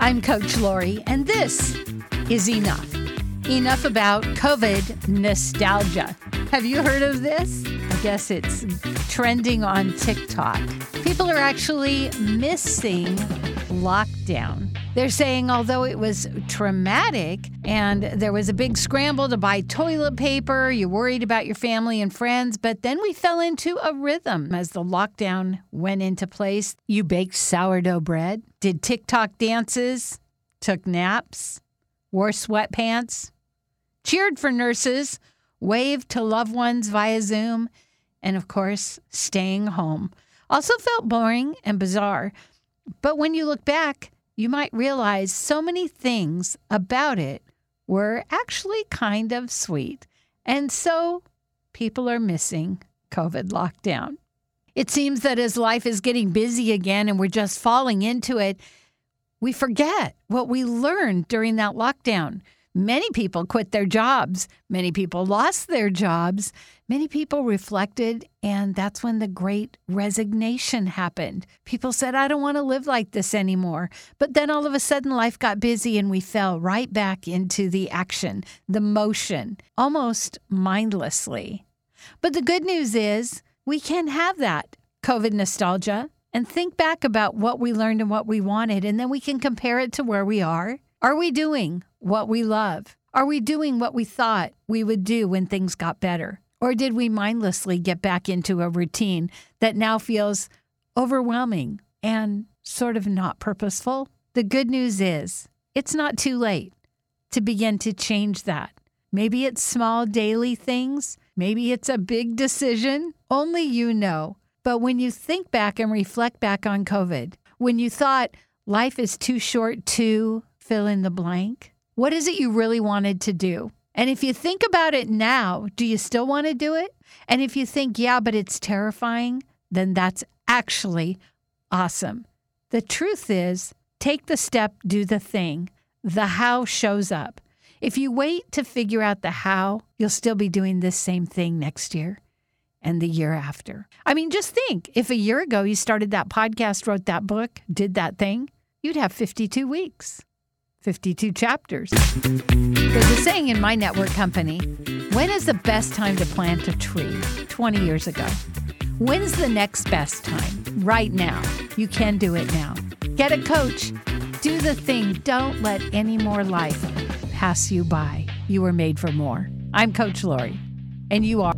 I'm Coach Lori, and this is Enough. Enough about COVID nostalgia. Have you heard of this? I guess it's trending on TikTok. People are actually missing lockdown. They're saying although it was traumatic and there was a big scramble to buy toilet paper, you worried about your family and friends, but then we fell into a rhythm as the lockdown went into place. You baked sourdough bread, did TikTok dances, took naps, wore sweatpants, cheered for nurses, waved to loved ones via Zoom, and of course, staying home. Also felt boring and bizarre. But when you look back, you might realize so many things about it were actually kind of sweet. And so people are missing COVID lockdown. It seems that as life is getting busy again and we're just falling into it, we forget what we learned during that lockdown. Many people quit their jobs. Many people lost their jobs. Many people reflected, and that's when the great resignation happened. People said, I don't want to live like this anymore. But then all of a sudden, life got busy, and we fell right back into the action, the motion, almost mindlessly. But the good news is, we can have that COVID nostalgia and think back about what we learned and what we wanted, and then we can compare it to where we are. Are we doing what we love? Are we doing what we thought we would do when things got better? Or did we mindlessly get back into a routine that now feels overwhelming and sort of not purposeful? The good news is it's not too late to begin to change that. Maybe it's small daily things, maybe it's a big decision. Only you know. But when you think back and reflect back on COVID, when you thought life is too short to fill in the blank, what is it you really wanted to do? And if you think about it now, do you still want to do it? And if you think, yeah, but it's terrifying, then that's actually awesome. The truth is, take the step, do the thing. The how shows up. If you wait to figure out the how, you'll still be doing this same thing next year and the year after. I mean, just think if a year ago you started that podcast, wrote that book, did that thing, you'd have 52 weeks. 52 chapters. There's a saying in my network company when is the best time to plant a tree? 20 years ago. When's the next best time? Right now. You can do it now. Get a coach. Do the thing. Don't let any more life pass you by. You were made for more. I'm Coach Lori, and you are.